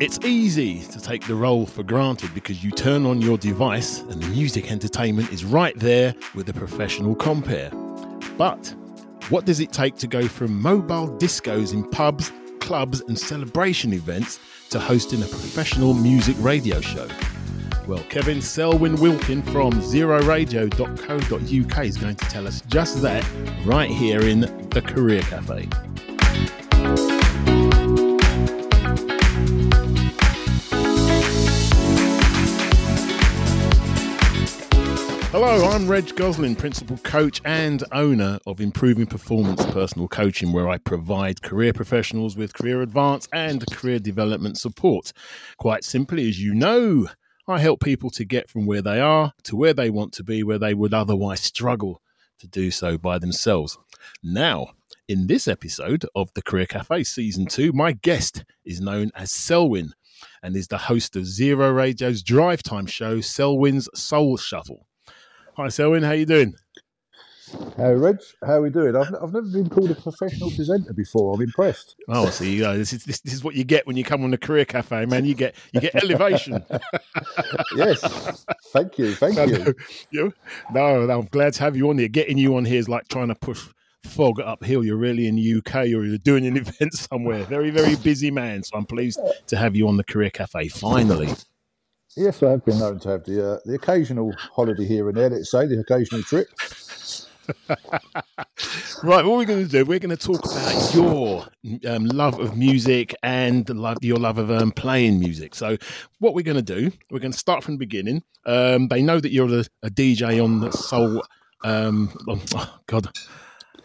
It's easy to take the role for granted because you turn on your device and the music entertainment is right there with a professional compere. But what does it take to go from mobile discos in pubs, clubs, and celebration events to hosting a professional music radio show? Well, Kevin Selwyn Wilkin from zeroradio.co.uk is going to tell us just that right here in the Career Cafe. Hello, I'm Reg Goslin, Principal Coach and owner of Improving Performance Personal Coaching, where I provide career professionals with career advance and career development support. Quite simply, as you know, I help people to get from where they are to where they want to be, where they would otherwise struggle to do so by themselves. Now, in this episode of the Career Cafe Season 2, my guest is known as Selwyn and is the host of Zero Radio's drive time show, Selwyn's Soul Shuffle. Hi, Selwyn. How you doing? Hey, Reg. How are we doing? I've, I've never been called a professional presenter before. I'm impressed. Oh, so you go. This is this, this is what you get when you come on the Career Cafe, man. You get you get elevation. yes. Thank you. Thank No, you. you- no, no, I'm glad to have you on here. Getting you on here is like trying to push fog uphill. You're really in the UK or you're doing an event somewhere. Very, very busy man. So I'm pleased to have you on the Career Cafe finally. Yes, I have been known to have the uh, the occasional holiday here and there. Let's say the occasional trip. Right, what we're going to do, we're going to talk about your um, love of music and love, your love of um, playing music. So, what we're going to do, we're going to start from the beginning. Um, they know that you're a, a DJ on the Soul, um, oh God,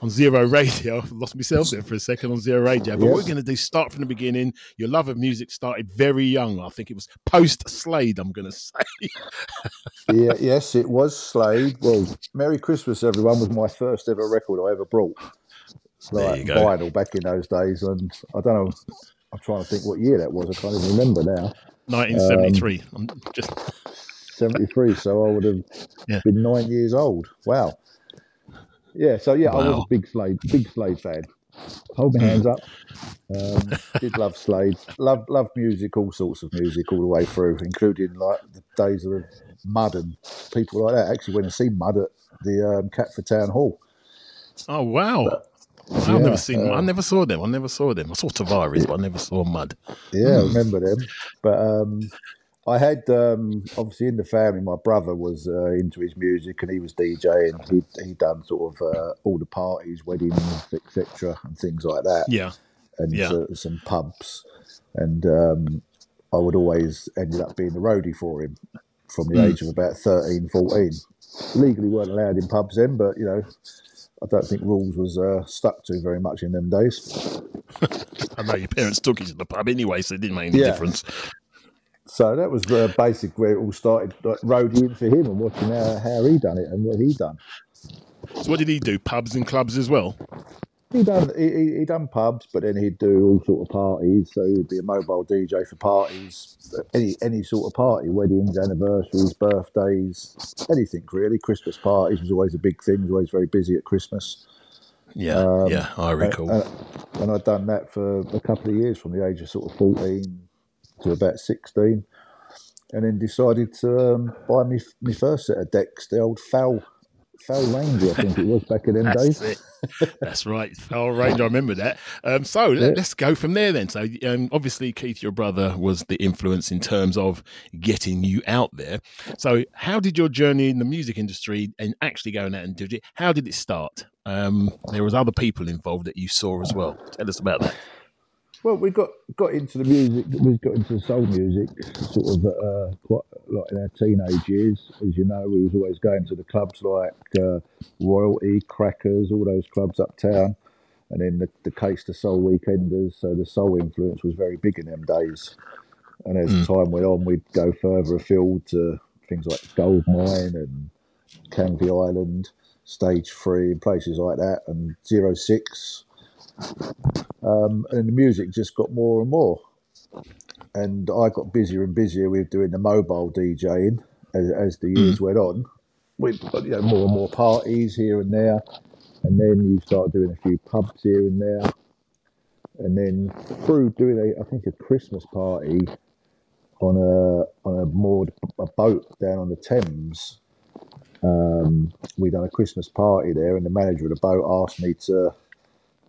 on Zero Radio. I've lost myself there for a second on Zero Radio. But what we're Yes. going to do, start from the beginning. Your love of music started very young. I think it was post Slade, I'm going to say. yeah, yes, it was Slade. Well, Merry Christmas, everyone, was my first ever record I ever brought. There Like you go. vinyl back in those days, and I don't know. I'm trying to think what year that was. I can't even remember now. 1973. I'm um, just 73, so I would have Yeah. been nine years old. Wow. Yeah, so yeah, I was a big Slade, big Slade fan. Hold my hands up. Um, did love Slade. Love love music, all sorts of music, all the way through, including like the days of Mud and people like that. Actually, went and see Mud at the um, Catford Town Hall. Oh wow! I've yeah, never seen them. I uh, never saw them. I never saw them. I saw Tavares, but I never saw Mud. Yeah, I Hmm. remember them. But um, I had um, obviously in the family, my brother was uh, into his music and he was DJing. He he done sort of uh, all the parties, weddings, etc., and things like that, Yeah, and Yeah. uh, some pubs. And um, I would always ended up being the roadie for him from the Mm. age of about 13, 14. Legally weren't allowed in pubs then, but you know. I don't think rules was uh, stuck to very much in them days. I know your parents took you to the pub anyway, so it didn't make any Yeah. difference. So that was uh, basic where it all started, like roadieing for him and watching how, how he done it and what he done. So what did he do? Pubs and clubs as well. He done he, he, he done pubs, but then he'd do all sort of parties. So he'd be a mobile DJ for parties, any any sort of party, weddings, anniversaries, birthdays, anything really. Christmas parties was always a big thing. He was always very busy at Christmas, Yeah, Um, yeah, I recall. and, and I'd done that for a couple of years, from the age of sort of fourteen to about sixteen, and then decided to um, buy me my first set of decks, the old foul foul ranger, I think it was back in them That's days. it. That's right. Foul range. I remember that. Um, so Yeah. let, us go from there then. So um, obviously, Keith, your brother, was the influence in terms of getting you out there. So how did your journey in the music industry and actually going out and did it? How did it start? Um, there was other people involved that you saw as well. Tell us about that. Well, we got got into the music. We got into the soul music, sort of uh, quite like in our teenage years. As you know, we was always going to the clubs like uh, Royalty, Crackers, all those clubs uptown, and then the, the Caister Soul Weekenders. So the soul influence was very big in them days. And as time went on, we'd go further afield to things like Gold Mine and Canvey Island, Stage Three, and places like that, and Zero Six um, and the music just got more and more. And I got busier and busier with doing the mobile DJing as, as the years went on. We've you know more and more parties here and there, and then you start doing a few pubs here and there, and then through doing a I think a Christmas party on a on a moored a boat down on the Thames. Um, we done a Christmas party there, and the manager of the boat asked me to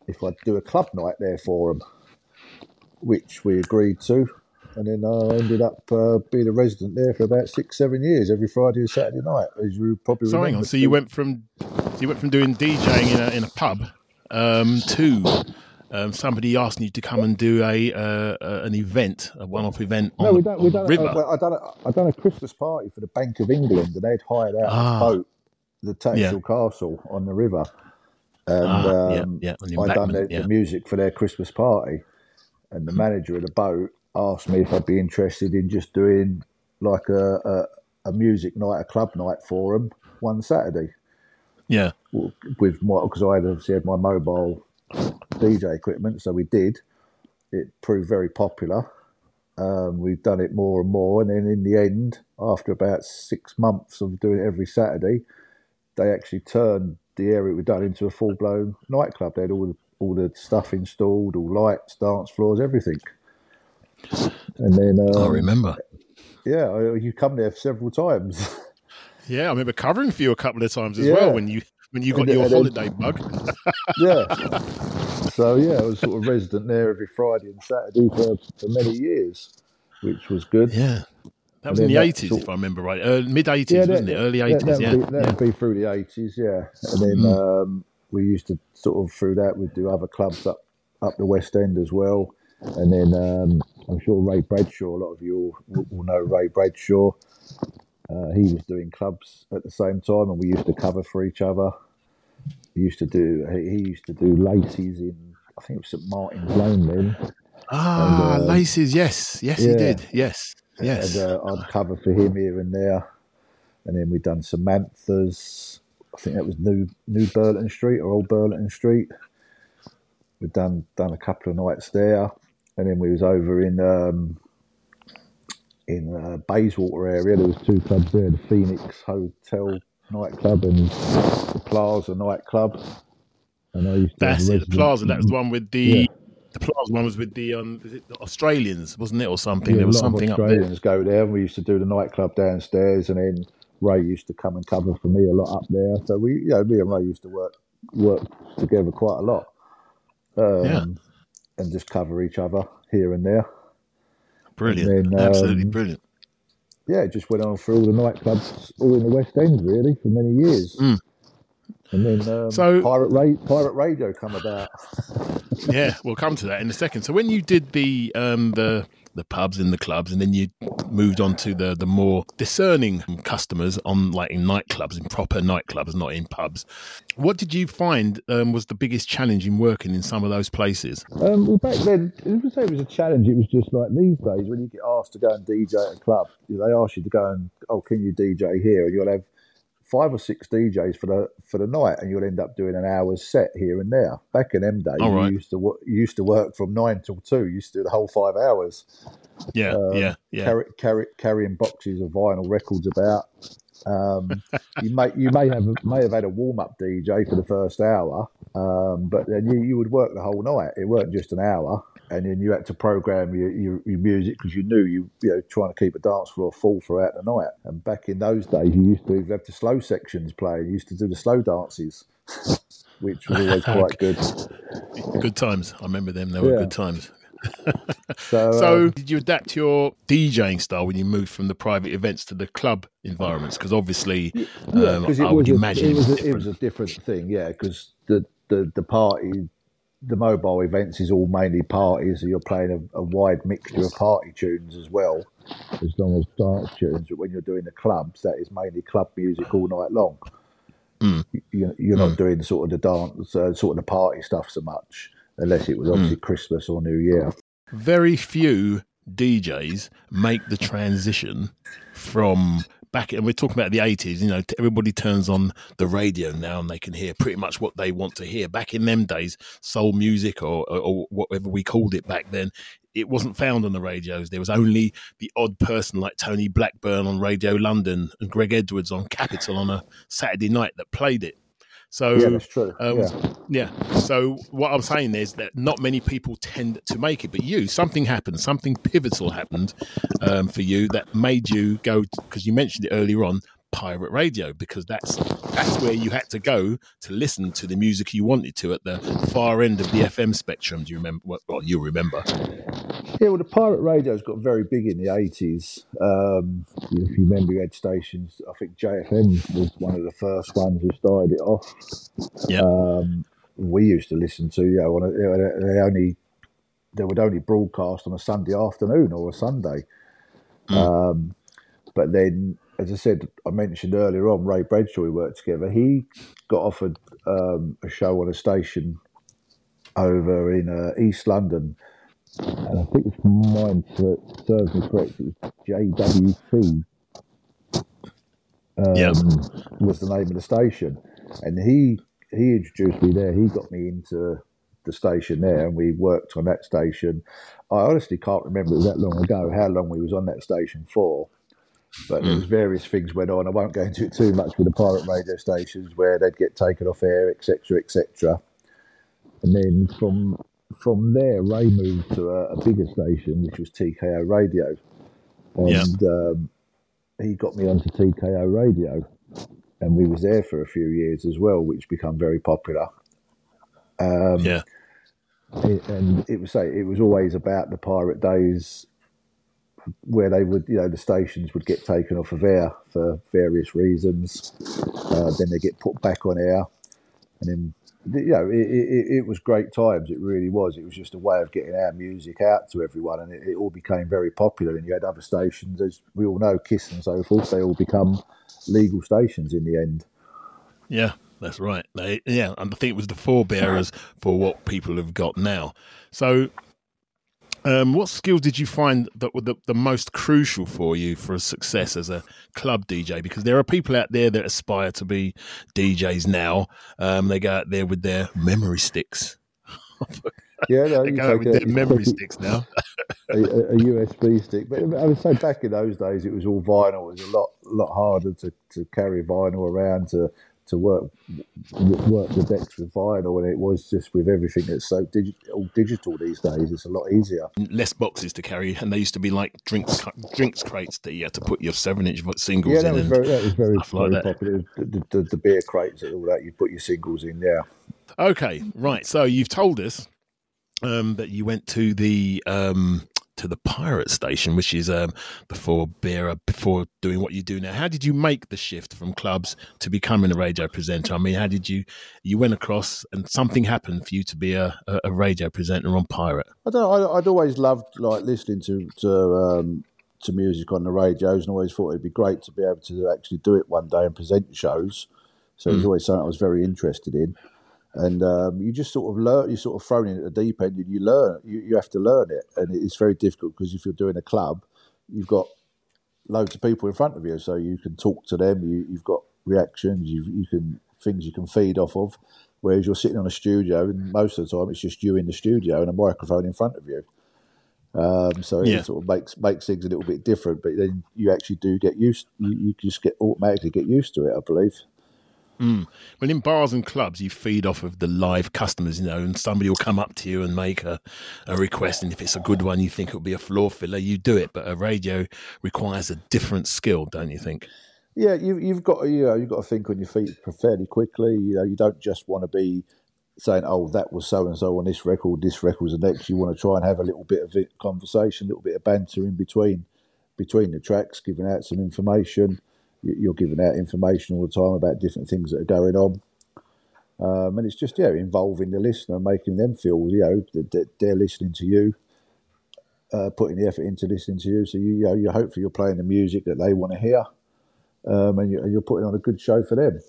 if I'd do a club night there for them, which we agreed to. And then I ended up uh, being a resident there for about six, seven years, every Friday and Saturday night, as you probably So hang on. So you went from so you went from doing DJing in a in a pub um, to um, somebody asking you to come and do a uh, uh, an event, a one-off event on No, we the, done on we the done river. uh, I done a, I done a Christmas party for the Bank of England, and they'd hired out Ah. a boat, the Tattershall Castle on the river, and Ah, um, yeah, the I done the, yeah. the music for their Christmas party, and the manager of the boat asked me if I'd be interested in just doing like a a, a music night, a club night for them one Saturday yeah, with my because I had obviously had my mobile DJ equipment, so we did. It proved very popular. Um, we've done it more and more, and then in the end, after about six months of doing it every Saturday, they actually turned the area we'd done into a full blown nightclub. They had all the, all the stuff installed, all lights, dance floors, everything. And then, I um, remember. yeah, I- you come there several times. Yeah, I remember covering for you a couple of times as Yeah. well when you when you got And then- your and then- holiday bug. yeah. So yeah, I was sort of resident there every Friday and Saturday for, for many years, which was good. Yeah, that was in the eighties, sort- if I remember right. Uh, Mid eighties, wasn't it? Early eighties. That'd, Yeah, be, yeah. that'd be through the eighties, yeah. And then Mm. um, we used to sort of through that we'd do other clubs up up the West End as well. And then um, I'm sure Ray Bradshaw, a lot of you will, will know Ray Bradshaw. Uh, he was doing clubs at the same time, and we used to cover for each other. He used to do. He, he used to do Lacey's in. I think it was St Martin's Lane then. Ah, And, uh, laces. Yes, yes, he did. Yes, yes. And uh, I'd cover for him here and there. And then we'd done Samantha's. I think that was New New Burlington Street or Old Burlington Street. We'd done done a couple of nights there, and then we was over in um, in uh, Bayswater area. There was two clubs there: the Phoenix Hotel nightclub and the Plaza nightclub. And I used to That's it. The Plaza. That was the one with the. Yeah. The Plaza one was with the um, is it the Australians, wasn't it, or something? Yeah, there was something of up there. Australians go there. and We used to do the nightclub downstairs, and then Ray used to come and cover for me a lot up there. So we, you know, me and Ray used to work work together quite a lot, um, Yeah. and just cover each other here and there. Brilliant, And then, absolutely um, brilliant. Yeah, it just went on through all the nightclubs, all in the West End, really, for many years. Mm. And then um, So- pirate ra- pirate radio come about. yeah, we'll come to that in a second. So when you did the um, the the pubs and the clubs, and then you moved on to the the more discerning customers on like in nightclubs, in proper nightclubs, not in pubs. What did you find um, was the biggest challenge in working in some of those places? Um, well, back then, I would say it was a challenge. It was just like these days when you get asked to go and DJ at a club, they ask you to go and, oh, can you DJ here? And you'll have five or six DJs for the for the night, and you'll end up doing an hour's set here and there. Back in them days, right. you used to wo- you used to work from nine till two. You used to do the whole five hours, Yeah, Um, yeah, yeah. carry, carry, carrying boxes of vinyl records about. Um, you may you may have may have had a warm up DJ for the first hour, um, but then you, you would work the whole night. It weren't just an hour, and then you had to program your, your, your music because you knew you you know trying to keep a dance floor full throughout the night. And back in those days, you used to have the slow sections play. You used to do the slow dances, which was always quite good. Good times. I remember them. They were Yeah. good times. So, So, um, did you adapt your DJing style when you moved from the private events to the club environments? Because obviously, Yeah, um, I it would was a, imagine it was, a, different. it was a different thing. Yeah, because the, the the party, the mobile events is all mainly parties. So you're playing a, a wide mixture of party tunes as well, as long as dance tunes. But when you're doing the clubs, that is mainly club music all night long. Mm. You, you're not doing sort of the dance, uh, sort of the party stuff so much, unless it was Mm. obviously Christmas or New Year. very few DJs make the transition from back, and we're talking about the 80s, you know, everybody turns on the radio now and they can hear pretty much what they want to hear. Back in them days, soul music or, or, or whatever we called it back then, it wasn't found on the radios. There was only the odd person like Tony Blackburn on Radio London and Greg Edwards on Capital on a Saturday night that played it. So yeah, that's true. Um, yeah. yeah. So what I'm saying is that not many people tend to make it, but you, something happened, something pivotal happened um, for you that made you go because you mentioned it earlier on pirate radio because that's that's where you had to go to listen to the music you wanted to at the far end of the FM spectrum. Do you remember? Well, you remember. Yeah, well, the pirate radio's got very big in the eighties. Um, if you remember, you had stations. I think JFM was one of the first ones who started it off. Yeah. Um, we used to listen to. You know, they only they would only broadcast on a Sunday afternoon or a Sunday. Mm. Um, but then as I said, I mentioned earlier on, Ray Bradshaw, we worked together. He got offered um, a show on a station over in uh, East London, and I think it's mine that serves me correct. It was JWT. Um, yeah. was the name of the station, and he he introduced me there. He got me into the station there, and we worked on that station. I honestly can't remember it was that long ago how long we was on that station for but mm. there's various things went on. I won't go into it too much with the pirate radio stations where they'd get taken off air, etc., etc. And then from from there, Ray moved to a, a bigger station, which was TKO Radio, and yeah. um, he got me onto TKO Radio, and we was there for a few years as well, which became very popular. Um, yeah. It, and it was say it was always about the pirate days where they would, you know, the stations would get taken off of air for various reasons. Uh, then they get put back on air, and then you know, it, it, it, was great times. It really was. It was just a way of getting our music out to everyone, and it, it, all became very popular. And you had other stations, as we all know, Kiss and so forth. They all become legal stations in the end. Yeah, that's right. They, yeah, and I think it was the forebearers for what people have got now. So um, what skills did you find that were the, the most crucial for you for a success as a club DJ? Because there are people out there that aspire to be DJs now. Um, they go out there with their memory sticks. yeah, no, they go out with their memory sticks now. a, a, USB stick, but I would say back in those days it was all vinyl. It was a lot lot harder to, to carry vinyl around to to work work the decks with vinyl, and it was just with everything that's so digi- all digital these days. It's a lot easier. Less boxes to carry, and they used to be like drinks drinks crates that you had to put your seven inch singles yeah, that in. Was very, that was very, very like popular. The, the, the, beer crates and all that, you put your singles in. Yeah. Okay, right. So you've told us um, that you went to the um, to the pirate station, which is um, before Bearer, before doing what you do now. How did you make the shift from clubs to becoming a radio presenter? I mean, how did you you went across and something happened for you to be a, a radio presenter on Pirate? I don't. Know, I, would always loved like listening to to um, to music on the radios, and always thought it'd be great to be able to actually do it one day and present shows. So mm. it was hmm. always something I was very interested in and um, you just sort of learn. You're sort of thrown in at the deep end, and you learn. You, you have to learn it, and it's very difficult because if you're doing a club, you've got loads of people in front of you, so you can talk to them. You, have got reactions. You you can things you can feed off of. Whereas you're sitting on a studio, and most of the time it's just you in the studio and a microphone in front of you. Um, so yeah. it sort of makes makes things a little bit different. But then you actually do get used. You, you just get automatically get used to it, I believe. Mm. Well, in bars and clubs, you feed off of the live customers, you know, and somebody will come up to you and make a, a request. And if it's a good one, you think it'll be a floor filler, you do it. But a radio requires a different skill, don't you think? Yeah, you, you've got you know you've got to think on your feet fairly quickly. You know, you don't just want to be saying, "Oh, that was so and so on this record, this record's the next." You want to try and have a little bit of conversation, a little bit of banter in between between the tracks, giving out some information you're giving out information all the time about different things that are going on. Um, and it's just yeah, involving the listener, making them feel you know that, they're listening to you, uh, putting the effort into listening to you. So you, you know, you hopefully you're playing the music that they want to hear, um, and, you, and you're putting on a good show for them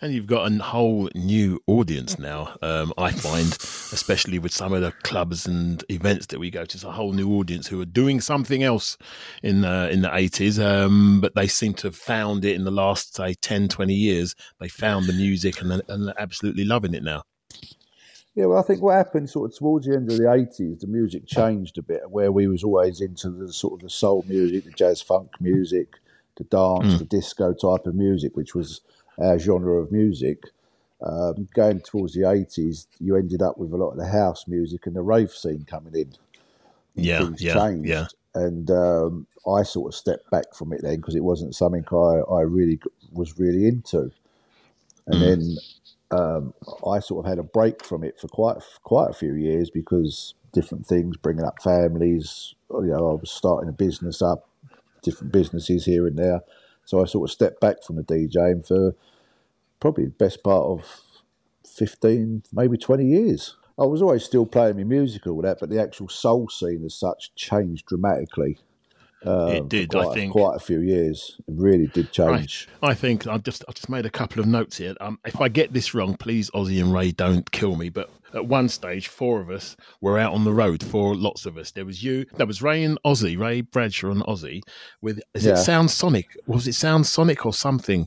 and you've got a whole new audience now. Um, I find, especially with some of the clubs and events that we go to, it's a whole new audience who are doing something else in the in the eighties, um, but they seem to have found it in the last say 10, 20 years. They found the music and, and they're absolutely loving it now. Yeah, well, I think what happened sort of towards the end of the eighties, the music changed a bit. Where we was always into the sort of the soul music, the jazz funk music, the dance, mm. the disco type of music, which was our genre of music. Um, going towards the eighties, you ended up with a lot of the house music and the rave scene coming in. Yeah, Things yeah, changed, yeah. and um, I sort of stepped back from it then because it wasn't something I, I really was really into. And Mm. then um, I sort of had a break from it for quite quite a few years because different things, bringing up families. You know, I was starting a business up, different businesses here and there. So I sort of stepped back from the DJing for probably the best part of fifteen, maybe twenty years. I was always still playing my music and all that, but the actual soul scene as such changed dramatically. um, It did, I think. quite a few years. It really did change. I think I just I just made a couple of notes here. Um, if I get this wrong, please Ozzy and Ray don't kill me. But at one stage, four of us were out on the road. For lots of us, there was you, there was Ray and Ozzy, Ray Bradshaw and Ozzy. With is Yeah. it Sound Sonic? Was it Sound Sonic or something?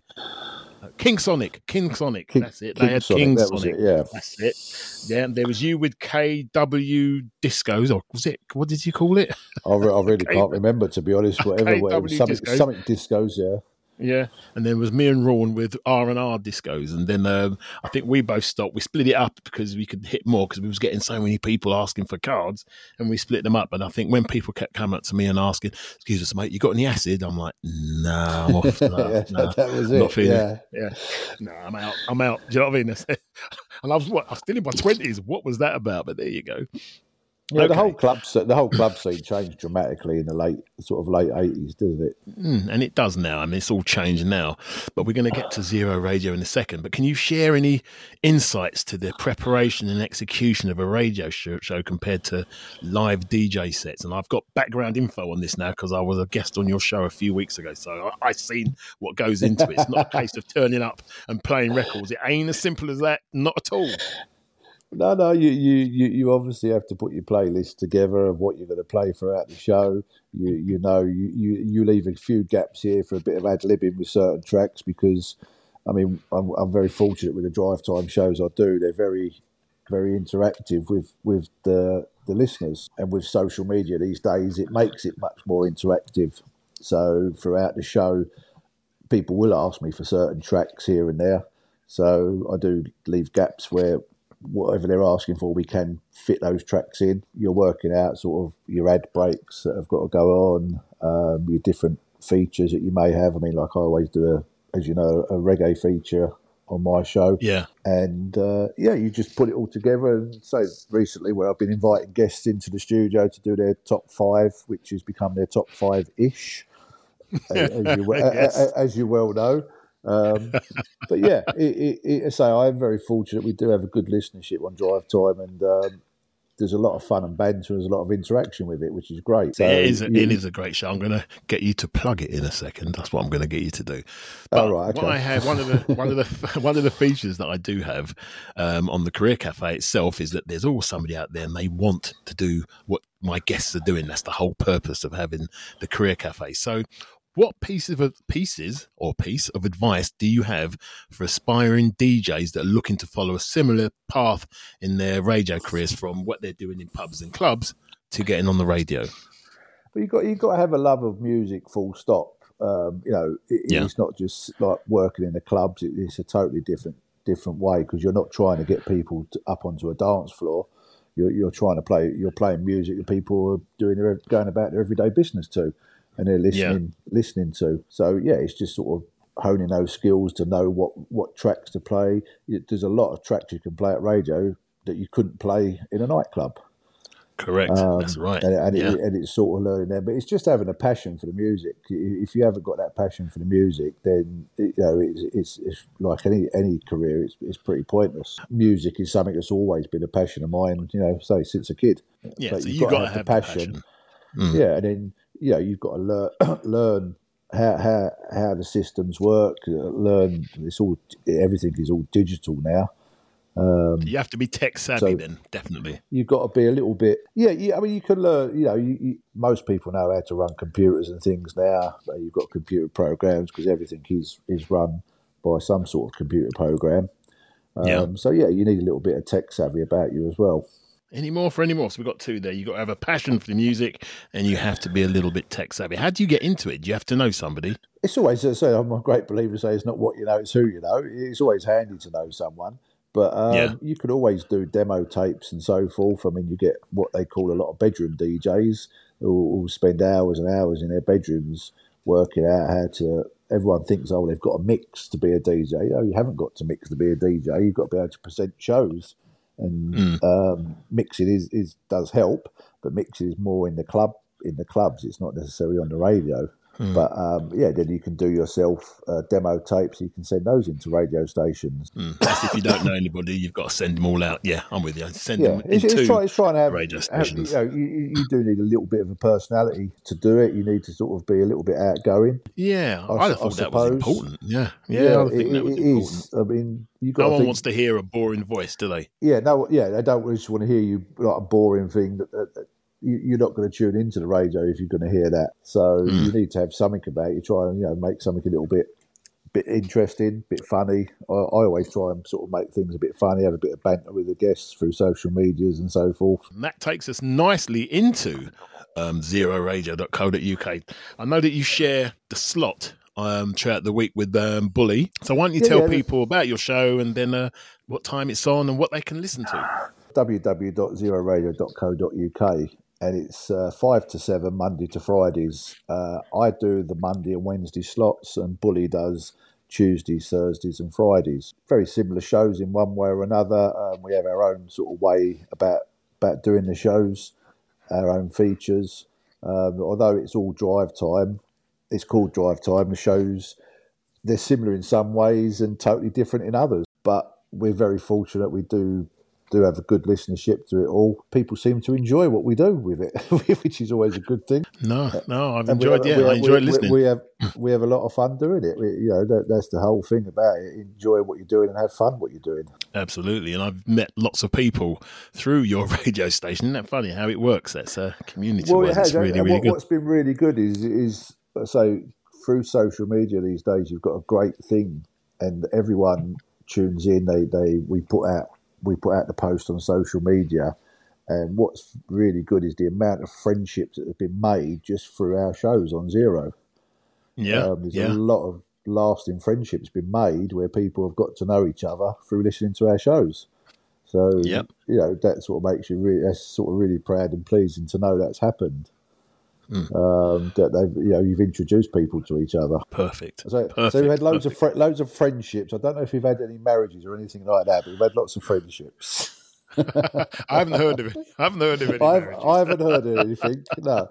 King Sonic, King Sonic. King- that's it. King they had Sonic, King Sonic. it, yeah. That's it. Yeah, and there was you with KW Discos, or was it? What did you call it? I, re- I really Okay. can't remember, to be honest. Whatever, whatever something, discos. something discos, yeah. Yeah, and then it was me and Ron with R and R discos, and then um, I think we both stopped. We split it up because we could hit more because we was getting so many people asking for cards, and we split them up. And I think when people kept coming up to me and asking, "Excuse us, mate, you got any acid?" I'm like, "No, I'm off. No, yeah, no, that was I'm not it. feeling Yeah. yeah, no, I'm out. I'm out. Do you know what I mean? and I was what? I was still in my twenties. What was that about? But there you go. Yeah, the whole club, the whole club scene changed dramatically in the late, sort of late eighties, didn't it? Mm, and it does now. I mean, it's all changed now. But we're going to get to Zero Radio in a second. But can you share any insights to the preparation and execution of a radio show, show compared to live DJ sets? And I've got background info on this now because I was a guest on your show a few weeks ago. So I, I've seen what goes into it. It's not a case of turning up and playing records. It ain't as simple as that. Not at all. No, no, you, you, you, obviously have to put your playlist together of what you're going to play throughout the show. You, you know, you, you, you leave a few gaps here for a bit of ad libbing with certain tracks because, I mean, I'm, I'm very fortunate with the drive time shows I do. They're very, very interactive with, with the, the listeners. And with social media these days, it makes it much more interactive. So throughout the show, people will ask me for certain tracks here and there. So I do leave gaps where whatever they're asking for, we can fit those tracks in. You're working out sort of your ad breaks that have got to go on, um, your different features that you may have. I mean, like I always do a, as you know, a reggae feature on my show Yeah. and uh, yeah, you just put it all together. And so recently, where I've been inviting guests into the studio to do their top five, which has become their top five ish, as, as Yes. as, as you well know. Um, but yeah, it, it, it, I say I'm very fortunate. We do have a good listenership on Drive Time, and um, there's a lot of fun and banter. There's a lot of interaction with it, which is great. So it is. A, it is a great show. I'm going to get you to plug it in a second. That's what I'm going to get you to do. But right, what okay. I have one of the one of the one of the features that I do have um, on the Career Cafe itself is that there's always somebody out there and they want to do what my guests are doing. That's the whole purpose of having the Career Cafe. So. What piece of pieces or piece of advice do you have for aspiring DJs that are looking to follow a similar path in their radio careers from what they're doing in pubs and clubs to getting on the radio? But you got you got to have a love of music, full stop. Um, you know, it, Yeah. it's not just like working in the clubs. It, it's a totally different different way because you're not trying to get people to, up onto a dance floor. You're, you're trying to play. You're playing music that people are doing their going about their everyday business to, and they're listening listening to. So yeah, it's just sort of honing those skills to know what what tracks to play. It, there's a lot of tracks you can play at radio that you couldn't play in a nightclub Correct. That's right. and, and, yeah. it, and it's sort of learning there. But it's just having a passion for the music. If you haven't got that passion for the music, then you know it's it's, it's like any any career. It's it's pretty pointless. Music is something that's always been a passion of mine. You know, say since a kid. yeah. So you've you've got to have have the the passion. passion. Mm. Yeah, and then you know you've got to learn learn how how how the systems work. uh, Learn it's all everything is all digital now. You have to be tech savvy So- then, definitely. you've got to be a little bit yeah, yeah i mean you can learn you know you, you, most people know how to run computers and things now but you've got computer programs because everything is is run by some sort of computer program um, Yeah. so yeah you need a little bit of tech savvy about you as well anymore for any more? So we've got two there. You've got to have a passion for the music and you have to be a little bit tech savvy. How do you get into it? Do you have to know somebody? It's always, I say, I'm a great believer say it's not what you know, it's who you know. It's always handy to know someone. But um, Yeah. you could always do demo tapes and so forth. I mean, you get what they call a lot of bedroom DJs who will spend hours and hours in their bedrooms working out how to. Everyone thinks, oh, they've got to mix to be a DJ. Oh, you haven't got to mix to be a DJ. You've got to be able to present shows. And Mm. um, mixing is, is does help, but mixing is more in the club in the clubs. It's not necessarily on the radio. Hmm. But um, yeah, then you can do yourself uh, demo tapes. You can send those into radio stations. Mm. That's if you don't know anybody, you've got to send them all out. Yeah, I'm with you. Send Yeah, them it's, into it's, try, it's trying to have, radio have- stations. you, know, you, you do need a little bit of a personality to do it. You need to sort of be a little bit outgoing. Yeah, I I, s- I thought that was important. Yeah, yeah, I think it, that was it important. is. I mean, you got No one think, wants to hear a boring voice, do they? yeah, no, yeah, they don't just want to hear you like a boring thing that, that, that you're not going to tune into the radio if you're going to hear that. So Mm. you need to have something about. You try and you know make something a little bit bit interesting, bit funny. I, I always try and sort of make things a bit funny, have a bit of banter with the guests through social medias and so forth. And that takes us nicely into um, zeroradio.co.uk. I know that you share the slot um, throughout the week with um, Bully. So why don't you Yeah, tell yeah, people about your show and then uh, what time it's on and what they can listen to? www.zeroradio.co.uk and it's uh, 5 to 7 Monday to Fridays. Uh, I do the Monday and Wednesday slots and Bully does Tuesdays, Thursdays and Fridays. Very similar shows in one way or another. Um, we have our own sort of way about, about doing the shows, our own features. Um, although it's all drive time, it's called drive time. The shows, they're similar in some ways and totally different in others. But we're very fortunate we do do have a good listenership to it all. People seem to enjoy what we do with it, which is always a good thing. No, uh, no, I've And enjoyed. Yeah, we- I we- listening. We have we have a lot of fun doing it. We, you know, that, that's the whole thing about it. Enjoy what you're doing and have fun what you're doing. Absolutely, and I've met lots of people through your radio station. Isn't that funny how it works? That's a community. Well, it has. really, and really what, good. What's been really good is is uh, so through social media these days, you've got a great thing, and everyone tunes in. They they we put out we put out the post on social media, and what's really good is the amount of friendships that have been made just through our shows on Zero. Yeah, Um, there's yeah. a lot of lasting friendships been made where people have got to know each other through listening to our shows. So Yep. you know that sort of makes you really that's sort of really proud and pleasing to know that's happened. Hmm. Um, that they've you know you've introduced people to each other. Perfect. So, Perfect. so we've had loads of fri loads of friendships. I don't know if we've had any marriages or anything like that, but we've had lots of friendships. I haven't heard of it. I haven't heard of marriages. I haven't heard of anything. No,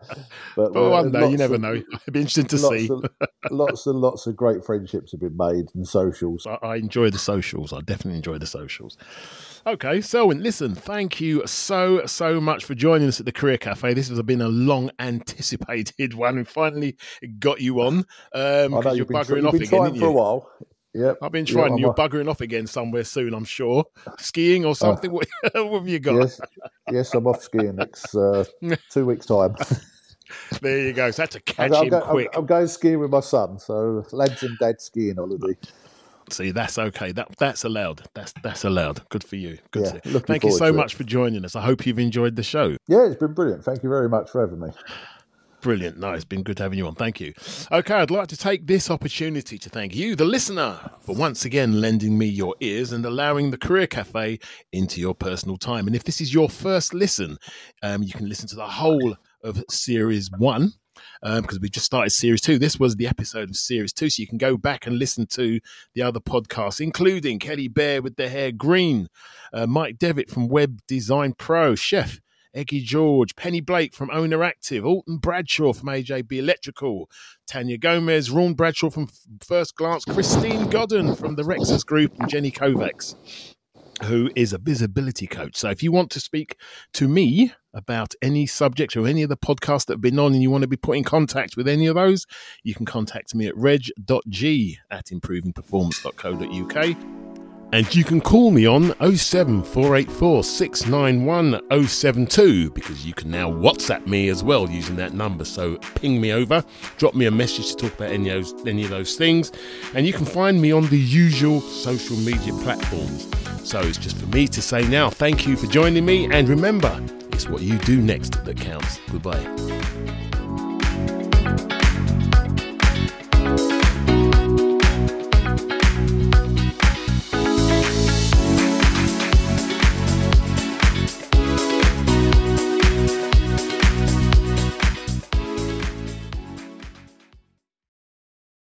but, But one day, you never of- know. It'd be interesting to Lots see. and, lots and lots of great friendships have been made and socials. I, I enjoy the socials. I definitely enjoy the socials. Okay, Selwyn, listen, thank you so, so much for joining us at the Career Cafe. This has been a long anticipated one. We finally got you on um, I know you're you've been, tr- you've off been again, trying for a while. Yep. I've been trying. I'm you're a- buggering off again somewhere soon, I'm sure. Skiing or something. what, what have you got? Yes, yes, I'm off skiing next uh, two weeks' time. There you go. So had to catch I'm, I'm him go- I'm- quick. I'm going skiing with my son, so lads and dad skiing holiday. See, that's okay. That that's allowed. That's that's allowed. Good for you. Good. Yeah, to, looking thank you so to it. much for joining us. I hope you've enjoyed the show. Yeah, it's been brilliant. Thank you very much for having me. Brilliant. No, it's been good having you on. Thank you. Okay, I'd like to take this opportunity to thank you, the listener, for once again lending me your ears and allowing the Career Cafe into your personal time. And if this is your first listen, um, you can listen to the whole of Series 1 um, because we just started Series 2. This was the episode of Series 2, so you can go back and listen to the other podcasts, including Kelly Bear with the hair green, uh, Mike Devitt from Web Design Pro, Chef Eggy George, Penny Blake from Owner Active, Alton Bradshaw from AJB Electrical, Tanya Gomez, Ron Bradshaw from First Glance, Christine Godden from the Rexus Group, and Jenny Kovacs, who is a visibility coach. So if you want to speak to me about any subject or any of the podcasts that have been on and you want to be put in contact with any of those, you can contact me at reg.g at improvingperformance.co.uk. And you can call me on 07484 691 072 because you can now WhatsApp me as well using that number. So ping me over, drop me a message to talk about any of those, any of those things. And you can find me on the usual social media platforms. So it's just for me to say now, thank you for joining me. And remember, it's what you do next that counts. Goodbye.